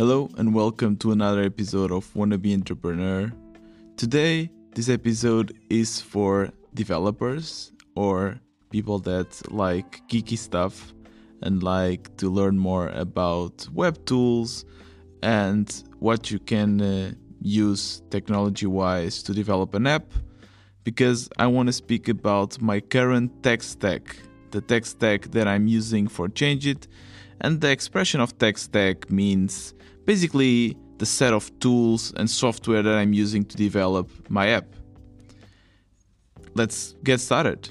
Hello and welcome to another episode of Wannabe Entrepreneur. Today, this episode is for developers or people that like geeky stuff and like to learn more about web tools and what you can uh, use technology wise to develop an app because I want to speak about my current tech stack, the tech stack that I'm using for Changeit. And the expression of tech stack means basically the set of tools and software that I'm using to develop my app. Let's get started.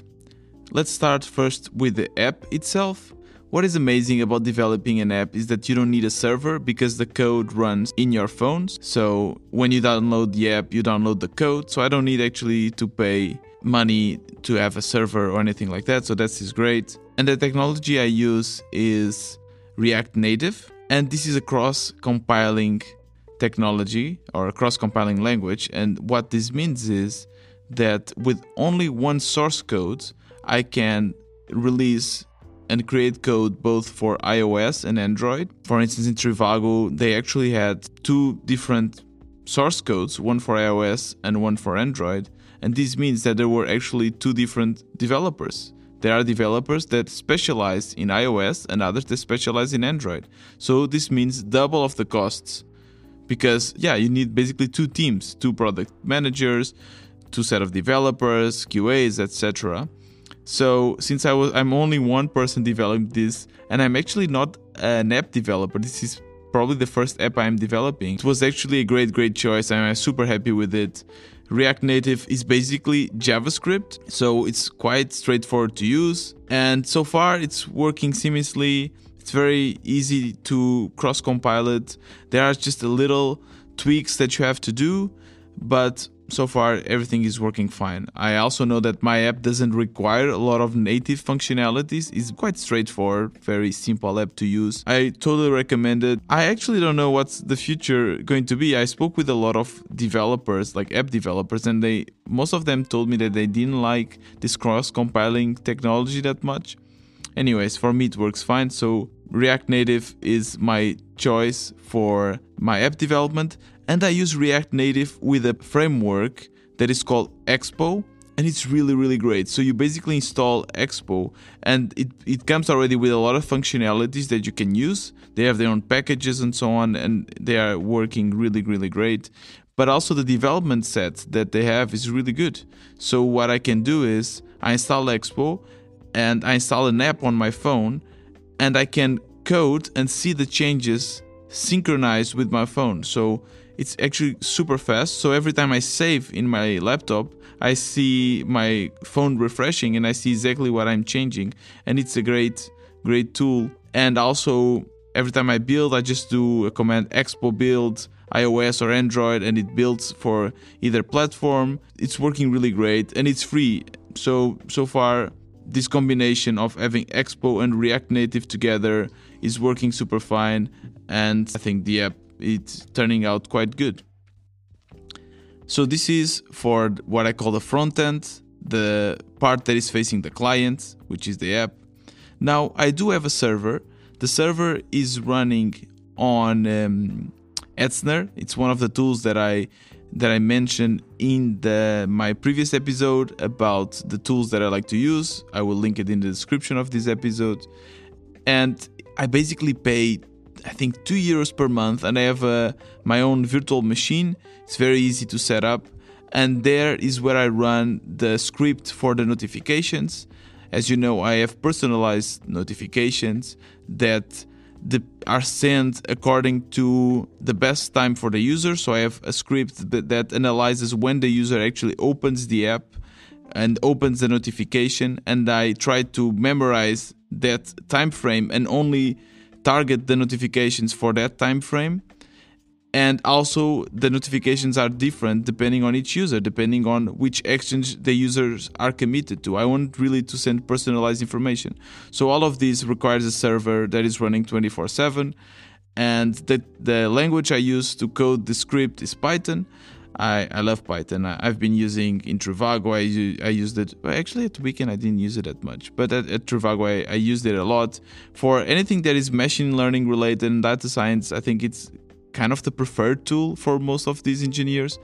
Let's start first with the app itself. What is amazing about developing an app is that you don't need a server because the code runs in your phones. So when you download the app, you download the code. So I don't need actually to pay money to have a server or anything like that. So that is great. And the technology I use is React Native. And this is a cross compiling technology or a cross compiling language. And what this means is that with only one source code, I can release and create code both for iOS and Android. For instance, in Trivago, they actually had two different source codes, one for iOS and one for Android. And this means that there were actually two different developers. There are developers that specialize in iOS and others that specialize in Android. So this means double of the costs because yeah, you need basically two teams, two product managers, two set of developers, QAs, etc. So since I was I'm only one person developing this and I'm actually not an app developer. This is probably the first app I'm developing. It was actually a great great choice I'm super happy with it. React Native is basically JavaScript, so it's quite straightforward to use. And so far, it's working seamlessly. It's very easy to cross compile it. There are just a little tweaks that you have to do, but so far everything is working fine. I also know that my app doesn't require a lot of native functionalities. It's quite straightforward, very simple app to use. I totally recommend it. I actually don't know what's the future going to be. I spoke with a lot of developers, like app developers, and they most of them told me that they didn't like this cross compiling technology that much. Anyways, for me it works fine. So React Native is my choice for my app development and I use React Native with a framework that is called Expo and it's really really great. So you basically install Expo and it, it comes already with a lot of functionalities that you can use. They have their own packages and so on and they are working really really great. But also the development set that they have is really good. So what I can do is I install Expo and I install an app on my phone and I can code and see the changes synchronized with my phone. So it's actually super fast. So every time I save in my laptop, I see my phone refreshing and I see exactly what I'm changing. And it's a great, great tool. And also, every time I build, I just do a command expo build iOS or Android and it builds for either platform. It's working really great and it's free. So, so far, this combination of having Expo and React Native together is working super fine. And I think the app it's turning out quite good. So this is for what I call the front end, the part that is facing the client, which is the app. Now I do have a server. The server is running on um, Hetzner. It's one of the tools that I that I mentioned in the my previous episode about the tools that I like to use. I will link it in the description of this episode. And I basically pay I think two euros per month, and I have uh, my own virtual machine. It's very easy to set up, and there is where I run the script for the notifications. As you know, I have personalized notifications that the, are sent according to the best time for the user. So I have a script that, that analyzes when the user actually opens the app and opens the notification, and I try to memorize that time frame and only target the notifications for that time frame. And also the notifications are different depending on each user depending on which exchange the users are committed to. I want really to send personalized information. So all of this requires a server that is running 24 7 and the, the language i use to code the script is python I, I love Python. I, have been using in Trivago. I, used it. Actually, at Weekend I didn't use it that much, but at, at Trivago I, I used it a lot for anything that is machine learning related and data science. I think it's kind of the preferred tool for most of these engineers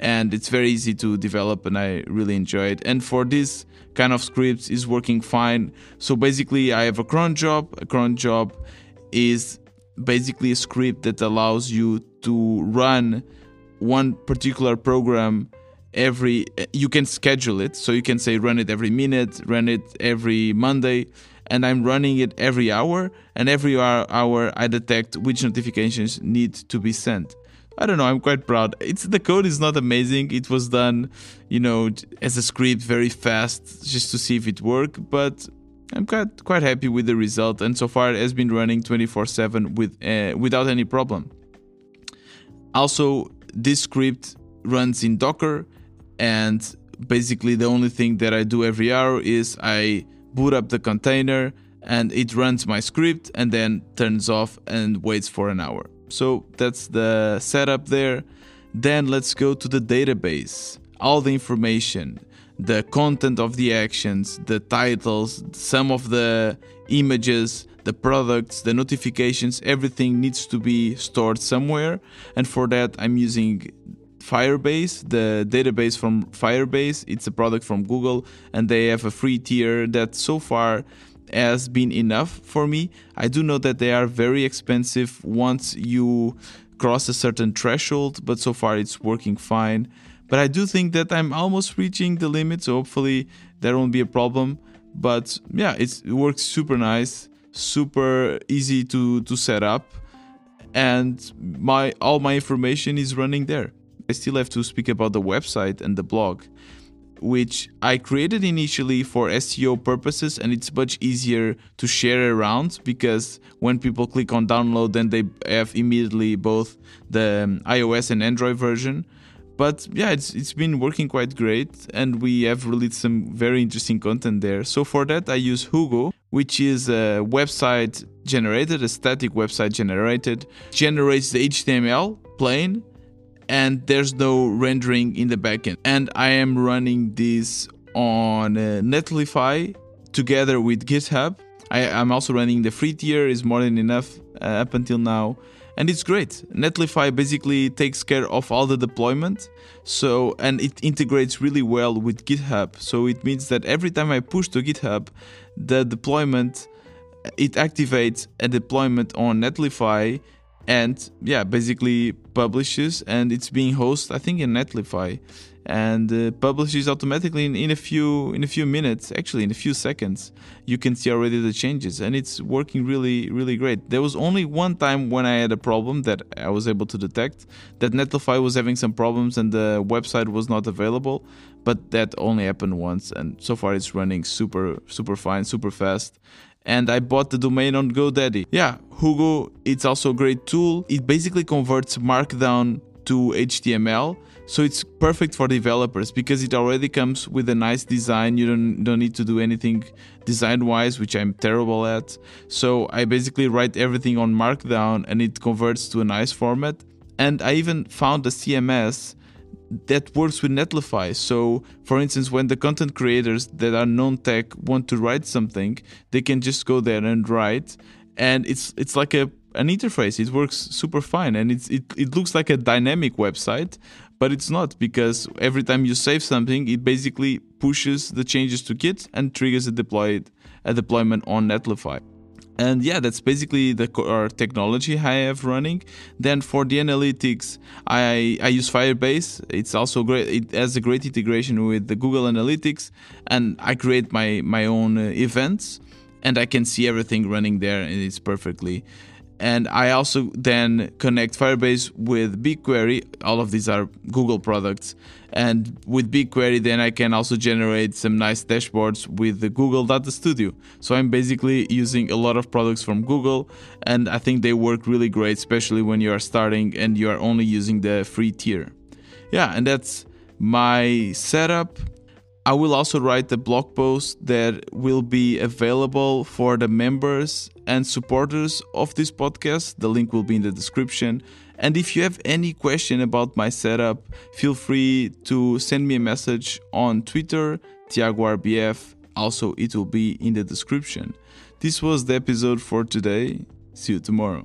and it's very easy to develop and I really enjoy it. And for this kind of scripts is working fine. So basically I have a cron job. A cron job is basically a script that allows you to run one particular program every you can schedule it so you can say run it every minute run it every monday and i'm running it every hour and every hour i detect which notifications need to be sent I don't know. I'm quite proud. It's the code is not amazing. It was done, you know, as a script very fast, just to see if it worked. But I'm quite quite happy with the result, and so far it has been running 24/7 with uh, without any problem. Also, this script runs in Docker, and basically the only thing that I do every hour is I boot up the container and it runs my script and then turns off and waits for an hour. So that's the setup there. Then let's go to the database. All the information, the content of the actions, the titles, some of the images, the products, the notifications, everything needs to be stored somewhere. And for that, I'm using Firebase, the database from Firebase. It's a product from Google, and they have a free tier that so far has been enough for me. I do know that they are very expensive once you cross a certain threshold, but so far it's working fine. But I do think that I'm almost reaching the limit, so hopefully there won't be a problem. But yeah, it works super nice, super easy to, to set up, and my all my information is running there. I still have to speak about the website and the blog which I created initially for SEO purposes, and it's much easier to share around because when people click on download, then they have immediately both the um, iOS and Android version. But yeah, it's it's been working quite great, and we have released some very interesting content there. So for that, I use Hugo, which is a website generated, a static website generated, generates the HTML plain and there's no rendering in the backend. And I am running this on uh, Netlify together with GitHub. I, am also running the free tier, is more than enough uh, up until now. And it's great. Netlify basically takes care of all the deployment. So, and it integrates really well with GitHub. So it means that every time I push to GitHub, the deployment, it activates a deployment on Netlify and yeah basically publishes and it's being hosted i think in netlify. And uh, publishes automatically in, in a few in a few minutes actually in a few seconds you can see already the changes and it's working really really great. There was only one time when i had a problem that i was able to detect that netlify was having some problems and the website was not available but that only happened once and so far it's running super super fine super fast and I bought the domain on GoDaddy. Yeah, Hugo, it's also a great tool. It basically converts Markdown to HTML. So it's perfect for developers because it already comes with a nice design. You don't don't need to do anything design wise, which I'm terrible at. So I basically write everything on Markdown and it converts to a nice format. And I even found a CMS that works with Netlify. So, for instance, when the content creators that are non-tech want to write something, they can just go there and write, and it's it's like a an interface. It works super fine, and it's it, it looks like a dynamic website, but it's not because every time you save something, it basically pushes the changes to Git and triggers a deployed a deployment on Netlify and yeah that's basically the core technology i have running. Then for the analytics i i use firebase. It's also great it has a great integration with the google analytics and i create my my own uh, events and i can see everything running there and it's perfectly and I also then connect Firebase with BigQuery. All of these are Google products. And with BigQuery, then I can also generate some nice dashboards with the Google Data Studio. So I'm basically using a lot of products from Google, and I think they work really great, especially when you are starting and you are only using the free tier. Yeah, and that's my setup. I will also write the blog post that will be available for the members and supporters of this podcast. The link will be in the description. And if you have any question about my setup, feel free to send me a message on Twitter, TiagoRBF. Also, it will be in the description. This was the episode for today. See you tomorrow.